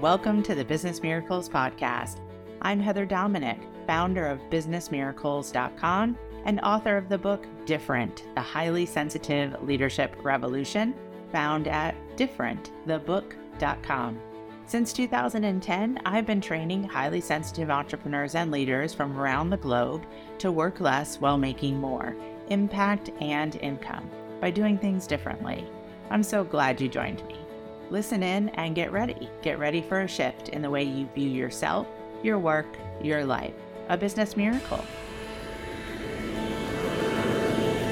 Welcome to the Business Miracles Podcast. I'm Heather Dominick, founder of BusinessMiracles.com and author of the book Different The Highly Sensitive Leadership Revolution, found at differentthebook.com. Since 2010, I've been training highly sensitive entrepreneurs and leaders from around the globe to work less while making more impact and income by doing things differently. I'm so glad you joined me. Listen in and get ready. Get ready for a shift in the way you view yourself, your work, your life. A business miracle.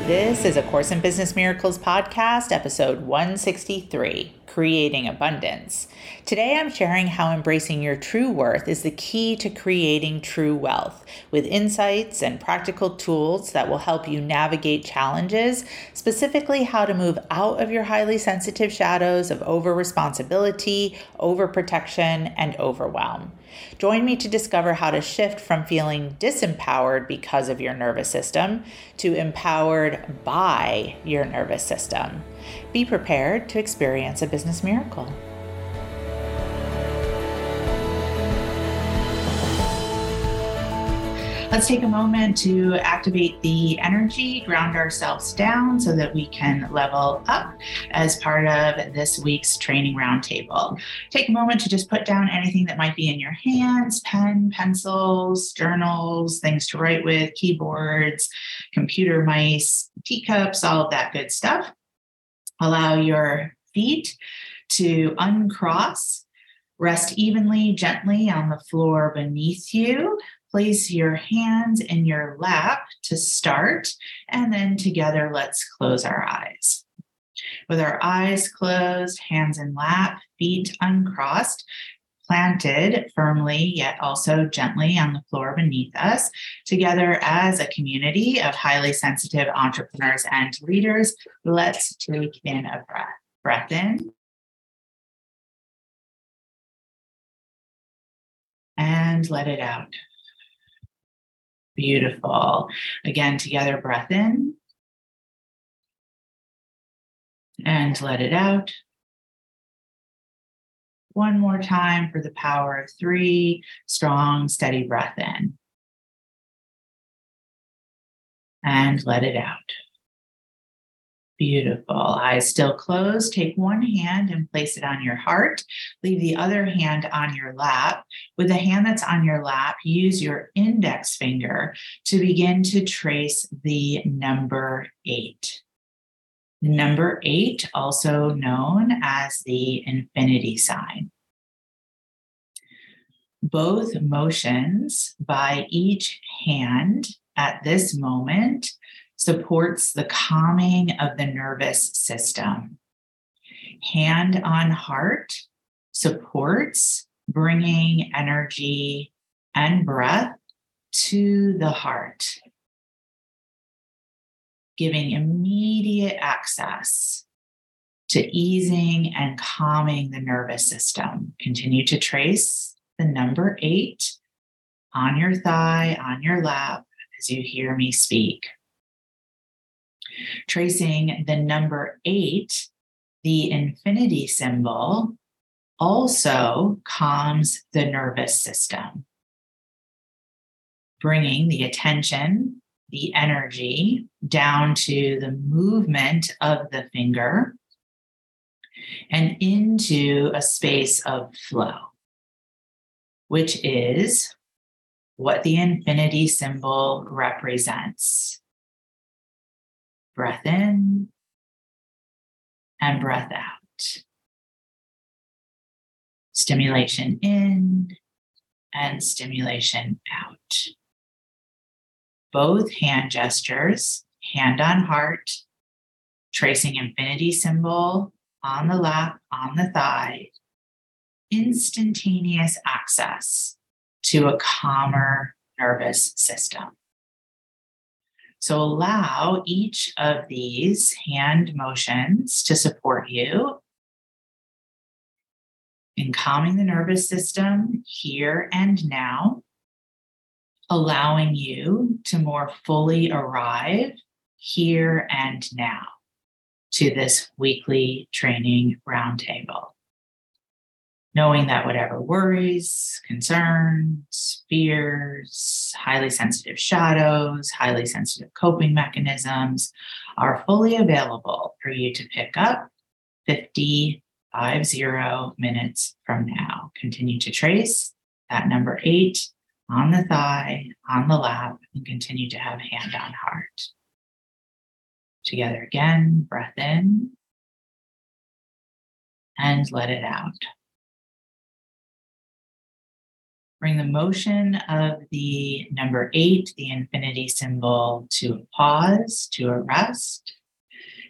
This is a Course in Business Miracles podcast, episode 163 Creating Abundance. Today I'm sharing how embracing your true worth is the key to creating true wealth with insights and practical tools that will help you navigate challenges, specifically how to move out of your highly sensitive shadows of over responsibility, over protection, and overwhelm. Join me to discover how to shift from feeling disempowered because of your nervous system to empowered by your nervous system. Be prepared to experience a business miracle. Let's take a moment to activate the energy, ground ourselves down so that we can level up as part of this week's training roundtable. Take a moment to just put down anything that might be in your hands pen, pencils, journals, things to write with, keyboards, computer mice, teacups, all of that good stuff. Allow your feet to uncross. Rest evenly, gently on the floor beneath you place your hands in your lap to start, and then together let's close our eyes. With our eyes closed, hands in lap, feet uncrossed, planted firmly yet also gently on the floor beneath us, together as a community of highly sensitive entrepreneurs and leaders, let's take in a breath. Breath in. And let it out. Beautiful. Again, together, breath in. And let it out. One more time for the power of three. Strong, steady breath in. And let it out. Beautiful. Eyes still closed. Take one hand and place it on your heart. Leave the other hand on your lap. With the hand that's on your lap, use your index finger to begin to trace the number eight. Number eight, also known as the infinity sign. Both motions by each hand at this moment supports the calming of the nervous system. Hand on heart supports bringing energy and breath to the heart, giving immediate access to easing and calming the nervous system. Continue to trace the number eight on your thigh, on your lap, as you hear me speak. Tracing the number eight, the infinity symbol, also calms the nervous system, bringing the attention, the energy down to the movement of the finger and into a space of flow, which is what the infinity symbol represents breath in and breath out. Stimulation in and stimulation out. Both hand gestures, hand on heart, tracing infinity symbol on the lap, on the thigh, instantaneous access to a calmer nervous system. So allow each of these hand motions to support you in calming the nervous system here and now, allowing you to more fully arrive here and now to this weekly training roundtable. knowing that whatever worries, concerns, fears, highly sensitive shadows, highly sensitive coping mechanisms are fully available for you to pick up 50, 50 minutes from now. Continue to trace that number eight on the thigh, on the lap, and continue to have hand on heart. Together again, breath in and let it out. Bring the motion of the number eight, the infinity symbol, to a pause, to a rest.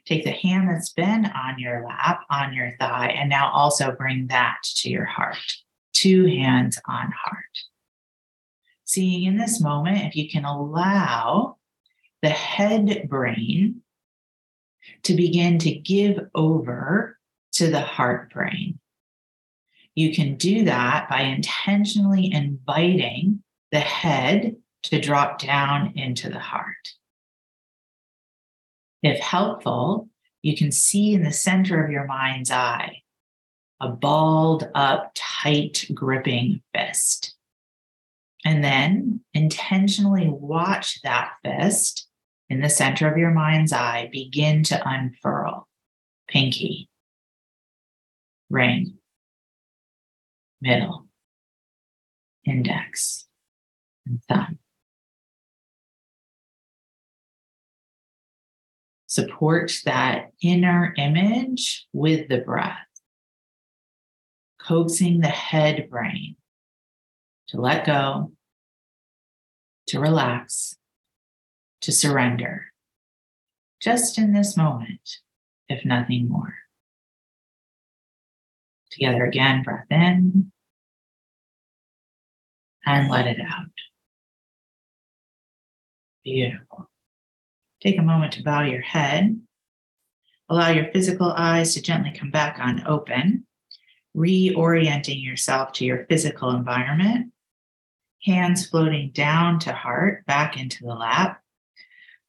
Take the hand that's been on your lap, on your thigh, and now also bring that to your heart. Two hands on heart. Seeing in this moment, if you can allow the head brain to begin to give over to the heart brain. You can do that by intentionally inviting the head to drop down into the heart. If helpful, you can see in the center of your mind's eye a balled up, tight, gripping fist. And then intentionally watch that fist in the center of your mind's eye begin to unfurl. Pinky, ring, middle, index, and thumb. Support that inner image with the breath, coaxing the head brain to let go, to relax, to surrender, just in this moment, if nothing more. Together again, breath in and let it out. Beautiful. Take a moment to bow your head. Allow your physical eyes to gently come back on open, reorienting yourself to your physical environment. Hands floating down to heart, back into the lap,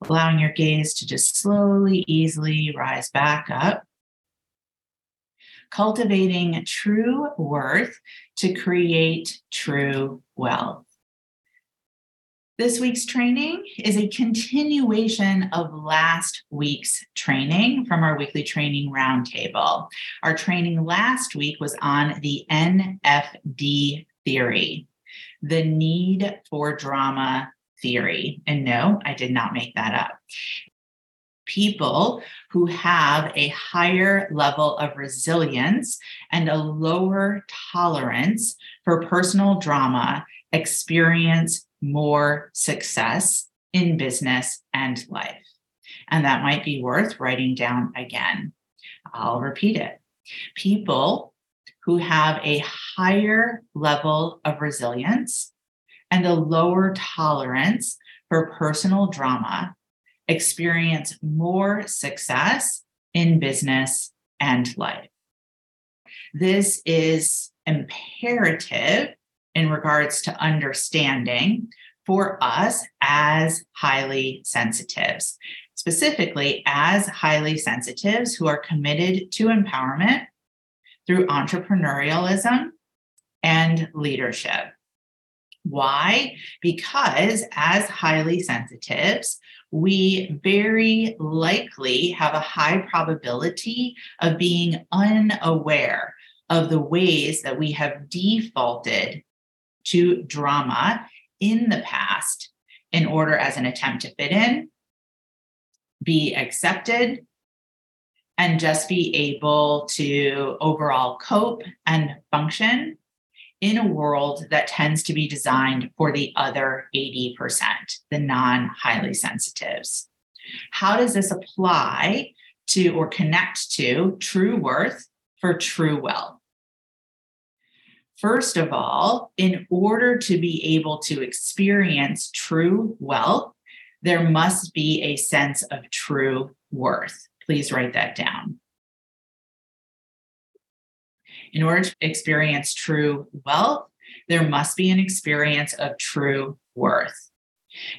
allowing your gaze to just slowly, easily rise back up cultivating true worth to create true wealth. This week's training is a continuation of last week's training from our weekly training roundtable. Our training last week was on the NFD theory, the need for drama theory. And no, I did not make that up people who have a higher level of resilience and a lower tolerance for personal drama experience more success in business and life. And that might be worth writing down again. I'll repeat it. People who have a higher level of resilience and a lower tolerance for personal drama experience more success in business and life. This is imperative in regards to understanding for us as highly sensitives, specifically as highly sensitives who are committed to empowerment through entrepreneurialism and leadership. Why? Because as highly sensitives, we very likely have a high probability of being unaware of the ways that we have defaulted to drama in the past in order as an attempt to fit in, be accepted, and just be able to overall cope and function in a world that tends to be designed for the other 80%, the non highly sensitives. How does this apply to or connect to true worth for true wealth? First of all, in order to be able to experience true wealth, there must be a sense of true worth. Please write that down. In order to experience true wealth, there must be an experience of true worth.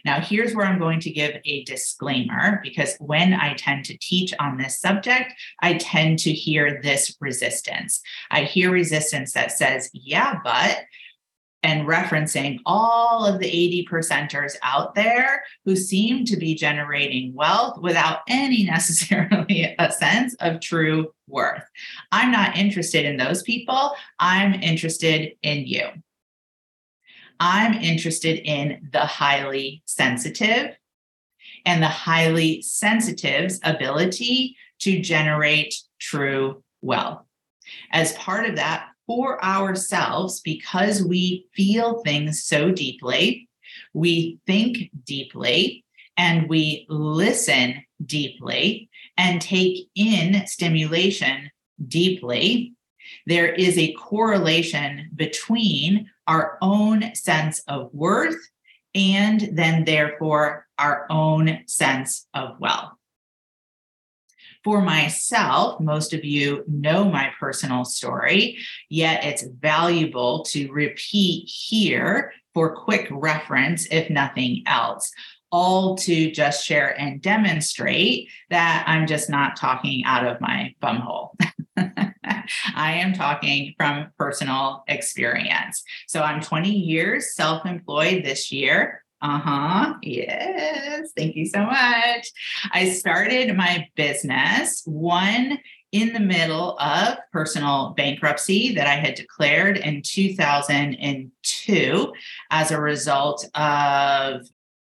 Now, here's where I'm going to give a disclaimer because when I tend to teach on this subject, I tend to hear this resistance. I hear resistance that says, yeah, but, and referencing all of the 80 percenters out there who seem to be generating wealth without any necessarily a sense of true worth. I'm not interested in those people. I'm interested in you. I'm interested in the highly sensitive and the highly sensitive's ability to generate true wealth. As part of that, for ourselves, because we feel things so deeply, we think deeply, and we listen deeply and take in stimulation deeply, there is a correlation between our own sense of worth and then, therefore, our own sense of wealth. For myself, most of you know my personal story, yet it's valuable to repeat here for quick reference, if nothing else all to just share and demonstrate that I'm just not talking out of my bumhole. I am talking from personal experience. So I'm 20 years self employed this year. Uh huh. Yes. Thank you so much. I started my business one in the middle of personal bankruptcy that I had declared in 2002 as a result of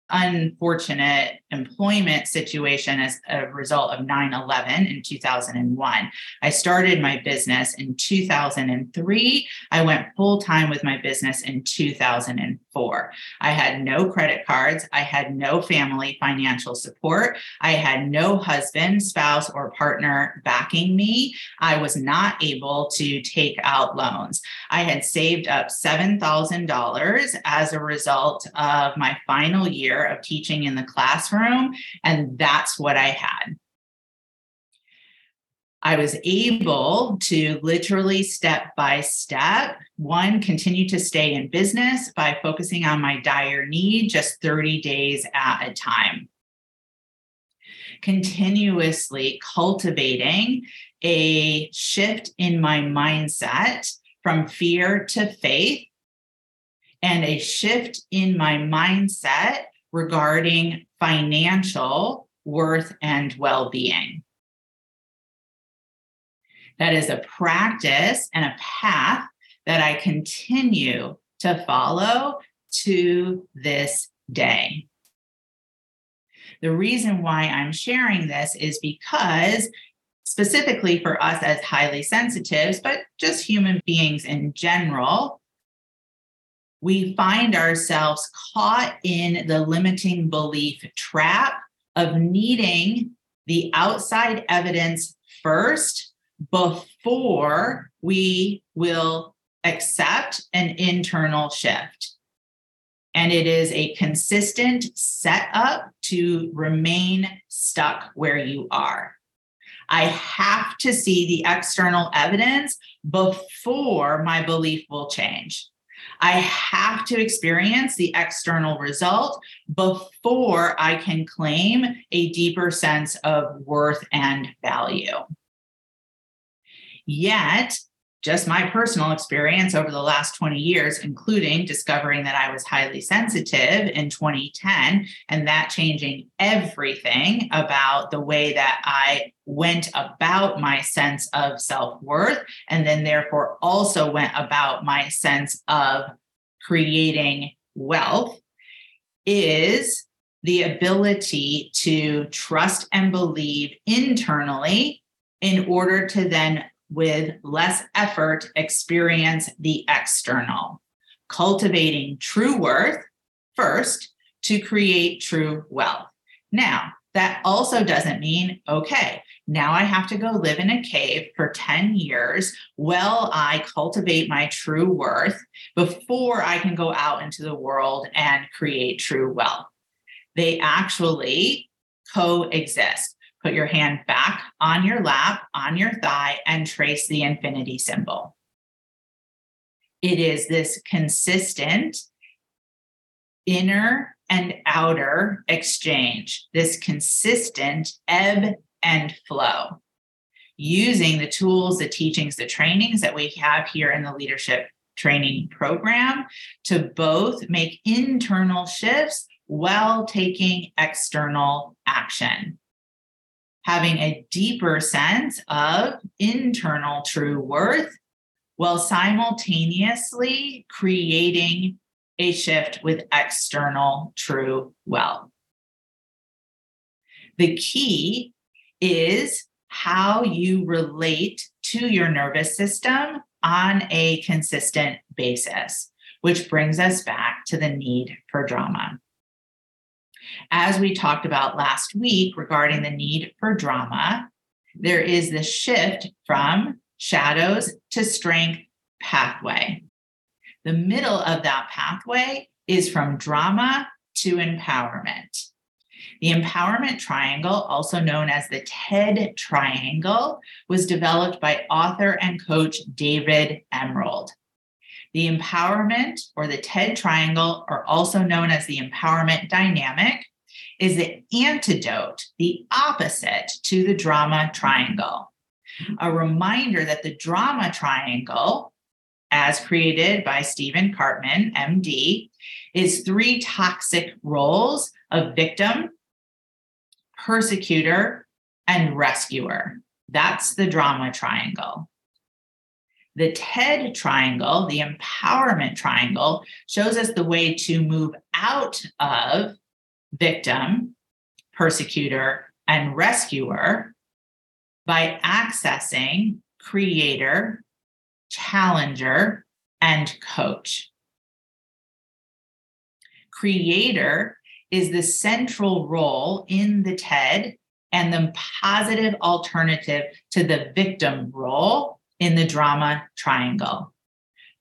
unfortunate employment situation as a result of 9 11 in 2001. I started my business in 2003. I went full time with my business in 2004. I had no credit cards. I had no family financial support. I had no husband, spouse, or partner backing me. I was not able to take out loans. I had saved up $7,000 as a result of my final year of teaching in the classroom room. And that's what I had. I was able to literally step by step, one, continue to stay in business by focusing on my dire need just 30 days at a time. Continuously cultivating a shift in my mindset from fear to faith and a shift in my mindset regarding financial worth and well being. That is a practice and a path that I continue to follow to this day. The reason why I'm sharing this is because, specifically for us as highly sensitives, but just human beings in general, we find ourselves caught in the limiting belief trap of needing the outside evidence first before we will accept an internal shift. And it is a consistent setup to remain stuck where you are. I have to see the external evidence before my belief will change. I have to experience the external result before I can claim a deeper sense of worth and value. Yet, just my personal experience over the last 20 years, including discovering that I was highly sensitive in 2010 and that changing everything about the way that I went about my sense of self worth, and then therefore also went about my sense of creating wealth, is the ability to trust and believe internally in order to then with less effort, experience the external, cultivating true worth first to create true wealth. Now, that also doesn't mean, okay, now I have to go live in a cave for 10 years while I cultivate my true worth before I can go out into the world and create true wealth. They actually coexist. Put your hand back on your lap, on your thigh, and trace the infinity symbol. It is this consistent inner and outer exchange, this consistent ebb and flow, using the tools, the teachings, the trainings that we have here in the leadership training program to both make internal shifts while taking external action. Having a deeper sense of internal true worth while simultaneously creating a shift with external true wealth. The key is how you relate to your nervous system on a consistent basis, which brings us back to the need for drama. As we talked about last week regarding the need for drama, there is the shift from shadows to strength pathway. The middle of that pathway is from drama to empowerment. The empowerment triangle, also known as the TED triangle, was developed by author and coach David Emerald. The empowerment or the TED triangle, or also known as the empowerment dynamic, is the antidote, the opposite to the drama triangle. A reminder that the drama triangle, as created by Stephen Karpman, MD, is three toxic roles of victim, persecutor, and rescuer. That's the drama triangle. The TED triangle, the empowerment triangle, shows us the way to move out of victim, persecutor, and rescuer by accessing creator, challenger, and coach. Creator is the central role in the TED and the positive alternative to the victim role in the drama triangle.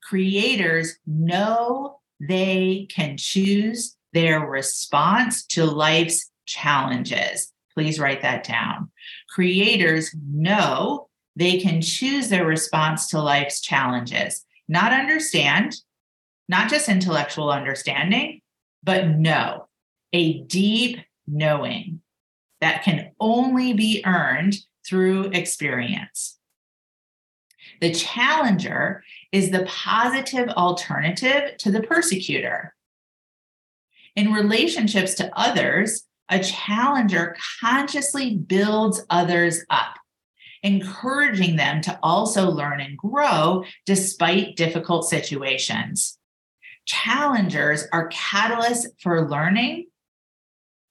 Creators know they can choose their response to life's challenges. Please write that down. Creators know they can choose their response to life's challenges, not understand, not just intellectual understanding, but know a deep knowing that can only be earned through experience. The challenger is the positive alternative to the persecutor. In relationships to others, a challenger consciously builds others up, encouraging them to also learn and grow despite difficult situations. Challengers are catalysts for learning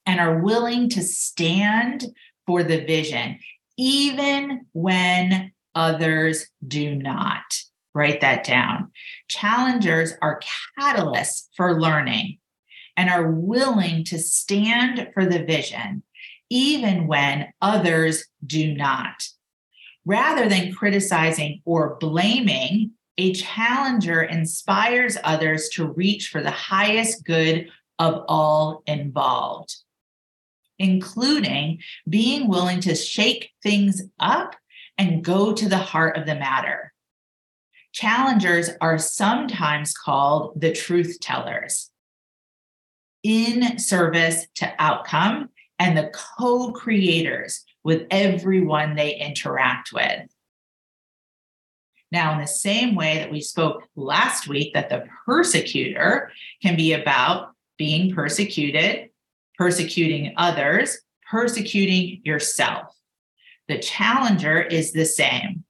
and are willing to stand for the vision, even when others do not. Write that down. Challengers are catalysts for learning and are willing to stand for the vision, even when others do not. Rather than criticizing or blaming, a challenger inspires others to reach for the highest good of all involved including being willing to shake things up and go to the heart of the matter. Challengers are sometimes called the truth tellers in service to outcome and the co creators with everyone they interact with. Now, in the same way that we spoke last week, that the persecutor can be about being persecuted persecuting others, persecuting yourself. The challenger is the same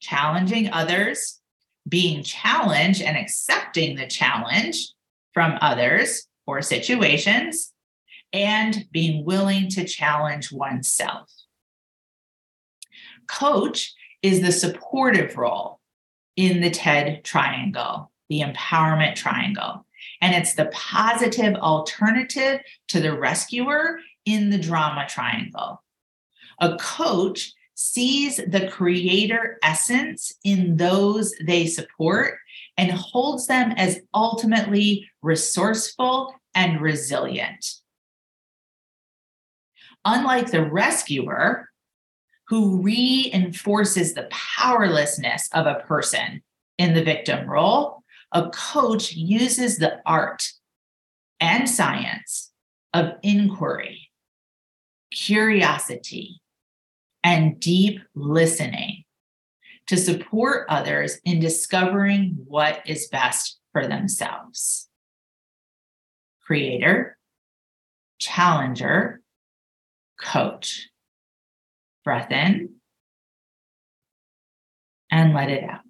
challenging others, being challenged and accepting the challenge from others or situations, and being willing to challenge oneself. Coach is the supportive role in the TED triangle, the empowerment triangle and it's the positive alternative to the rescuer in the drama triangle. A coach sees the creator essence in those they support and holds them as ultimately resourceful and resilient. Unlike the rescuer, who reinforces the powerlessness of a person in the victim role, a coach uses the art and science of inquiry, curiosity, and deep listening to support others in discovering what is best for themselves. Creator, challenger, coach. Breath in and let it out.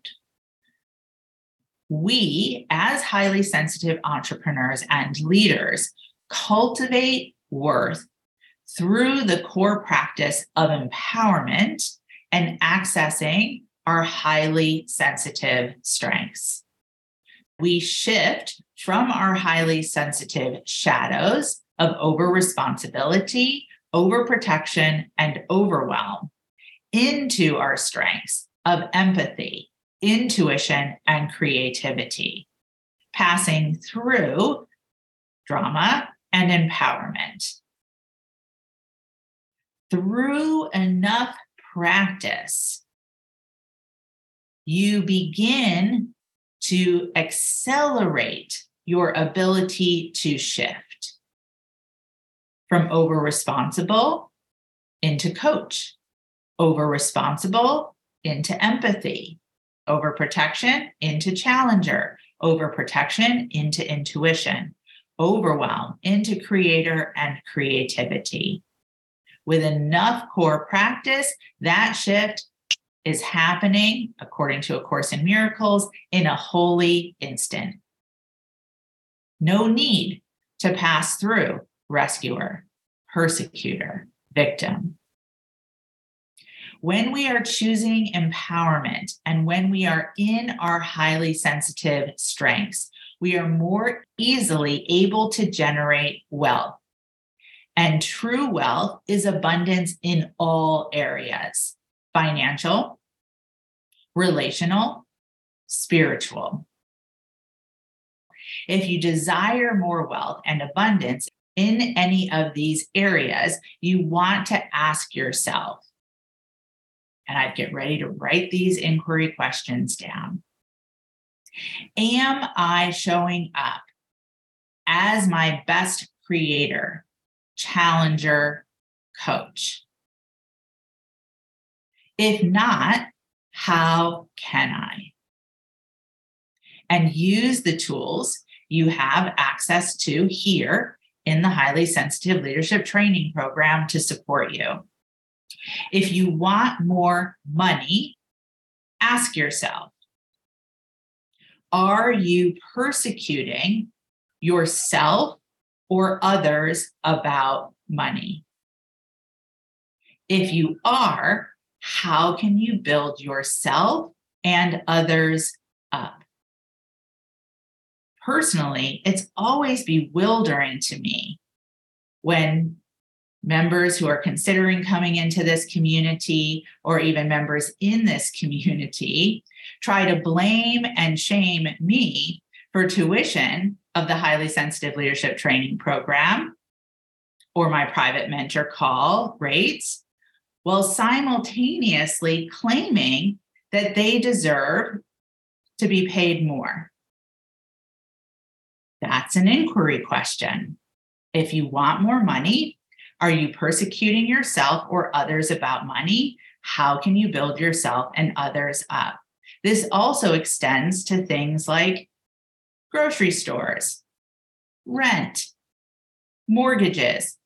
We, as highly sensitive entrepreneurs and leaders, cultivate worth through the core practice of empowerment and accessing our highly sensitive strengths. We shift from our highly sensitive shadows of over responsibility, over protection, and overwhelm into our strengths of empathy, intuition, and creativity, passing through drama and empowerment. Through enough practice, you begin to accelerate your ability to shift from over responsible into coach, over responsible into empathy, over protection into challenger, over protection into intuition, overwhelm into creator and creativity. With enough core practice, that shift is happening, according to A Course in Miracles, in a holy instant. No need to pass through rescuer, persecutor, victim. When we are choosing empowerment and when we are in our highly sensitive strengths, we are more easily able to generate wealth. And true wealth is abundance in all areas financial, relational, spiritual. If you desire more wealth and abundance in any of these areas, you want to ask yourself, and I'd get ready to write these inquiry questions down. Am I showing up as my best creator, challenger, coach? If not, how can I? And use the tools you have access to here in the Highly Sensitive Leadership Training Program to support you. If you want more money, ask yourself Are you persecuting yourself or others about money? If you are, how can you build yourself and others up? Personally, it's always bewildering to me when members who are considering coming into this community or even members in this community try to blame and shame me for tuition of the highly sensitive leadership training program or my private mentor call rates while simultaneously claiming that they deserve to be paid more. That's an inquiry question. If you want more money, are you persecuting yourself or others about money? How can you build yourself and others up? This also extends to things like grocery stores, rent, mortgages.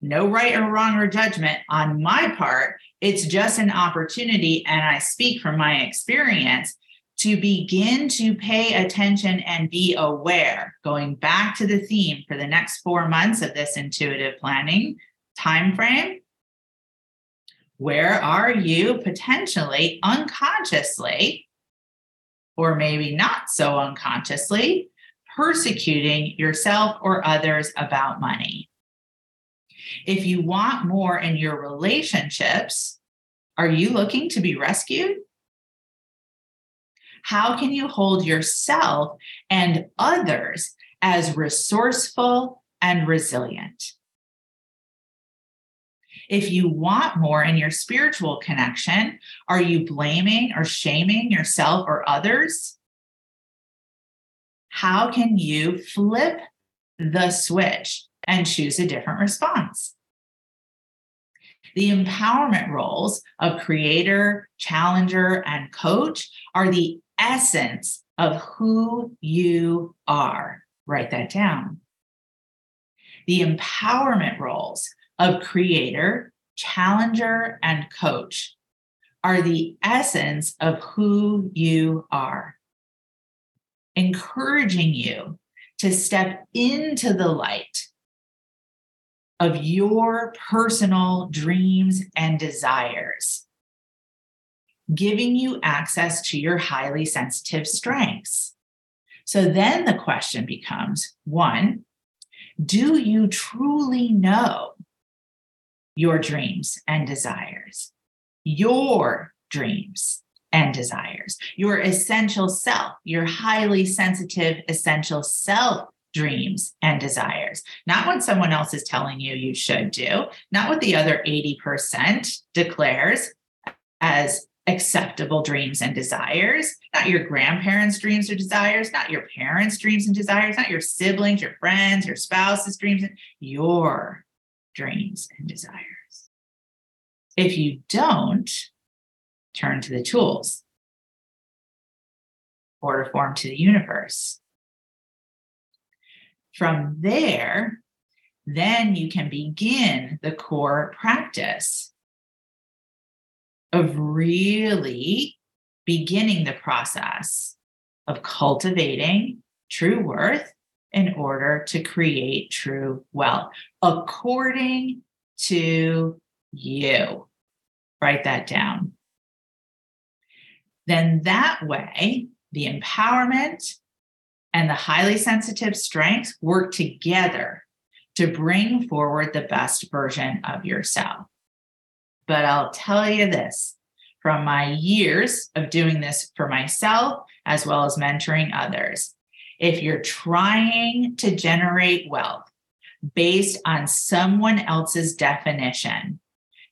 No right or wrong or judgment on my part. It's just an opportunity. And I speak from my experience to begin to pay attention and be aware, going back to the theme for the next four months of this intuitive planning time frame. Where are you potentially unconsciously, or maybe not so unconsciously, persecuting yourself or others about money? If you want more in your relationships, are you looking to be rescued? How can you hold yourself and others as resourceful and resilient? If you want more in your spiritual connection, are you blaming or shaming yourself or others? how can you flip the switch and choose a different response? The empowerment roles of creator, challenger, and coach are the essence of who you are. Write that down. The empowerment roles of creator, challenger, and coach are the essence of who you are. Encouraging you to step into the light of your personal dreams and desires, giving you access to your highly sensitive strengths. So then the question becomes one, do you truly know your dreams and desires? Your dreams and desires, your essential self, your highly sensitive essential self dreams and desires, not what someone else is telling you you should do, not what the other 80% declares as acceptable dreams and desires, not your grandparents' dreams or desires, not your parents' dreams and desires, not your siblings, your friends, your spouse's dreams, and your dreams and desires. If you don't, turn to the tools, order form to the universe. From there, then you can begin the core practice of really beginning the process of cultivating true worth in order to create true wealth according to you. Write that down. Then that way, the empowerment and the highly sensitive strengths work together to bring forward the best version of yourself. But I'll tell you this from my years of doing this for myself, as well as mentoring others, if you're trying to generate wealth based on someone else's definition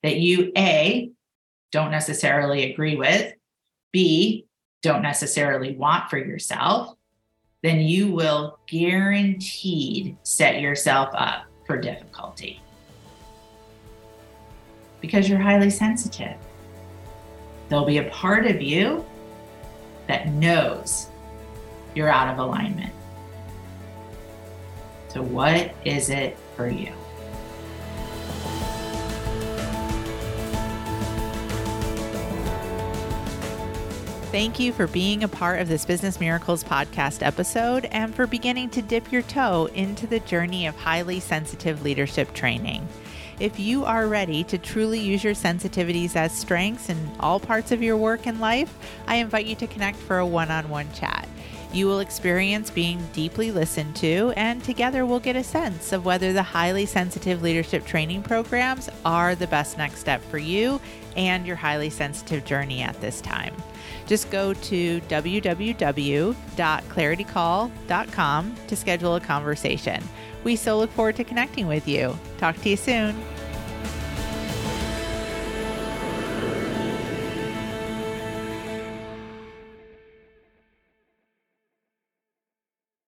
that you, A, don't necessarily agree with, B, don't necessarily want for yourself, then you will guaranteed set yourself up for difficulty because you're highly sensitive. There'll be a part of you that knows you're out of alignment. So, what is it for you? Thank you for being a part of this Business Miracles podcast episode and for beginning to dip your toe into the journey of highly sensitive leadership training. If you are ready to truly use your sensitivities as strengths in all parts of your work and life, I invite you to connect for a one on one chat. You will experience being deeply listened to, and together we'll get a sense of whether the highly sensitive leadership training programs are the best next step for you and your highly sensitive journey at this time just go to www.claritycall.com to schedule a conversation. We so look forward to connecting with you. Talk to you soon.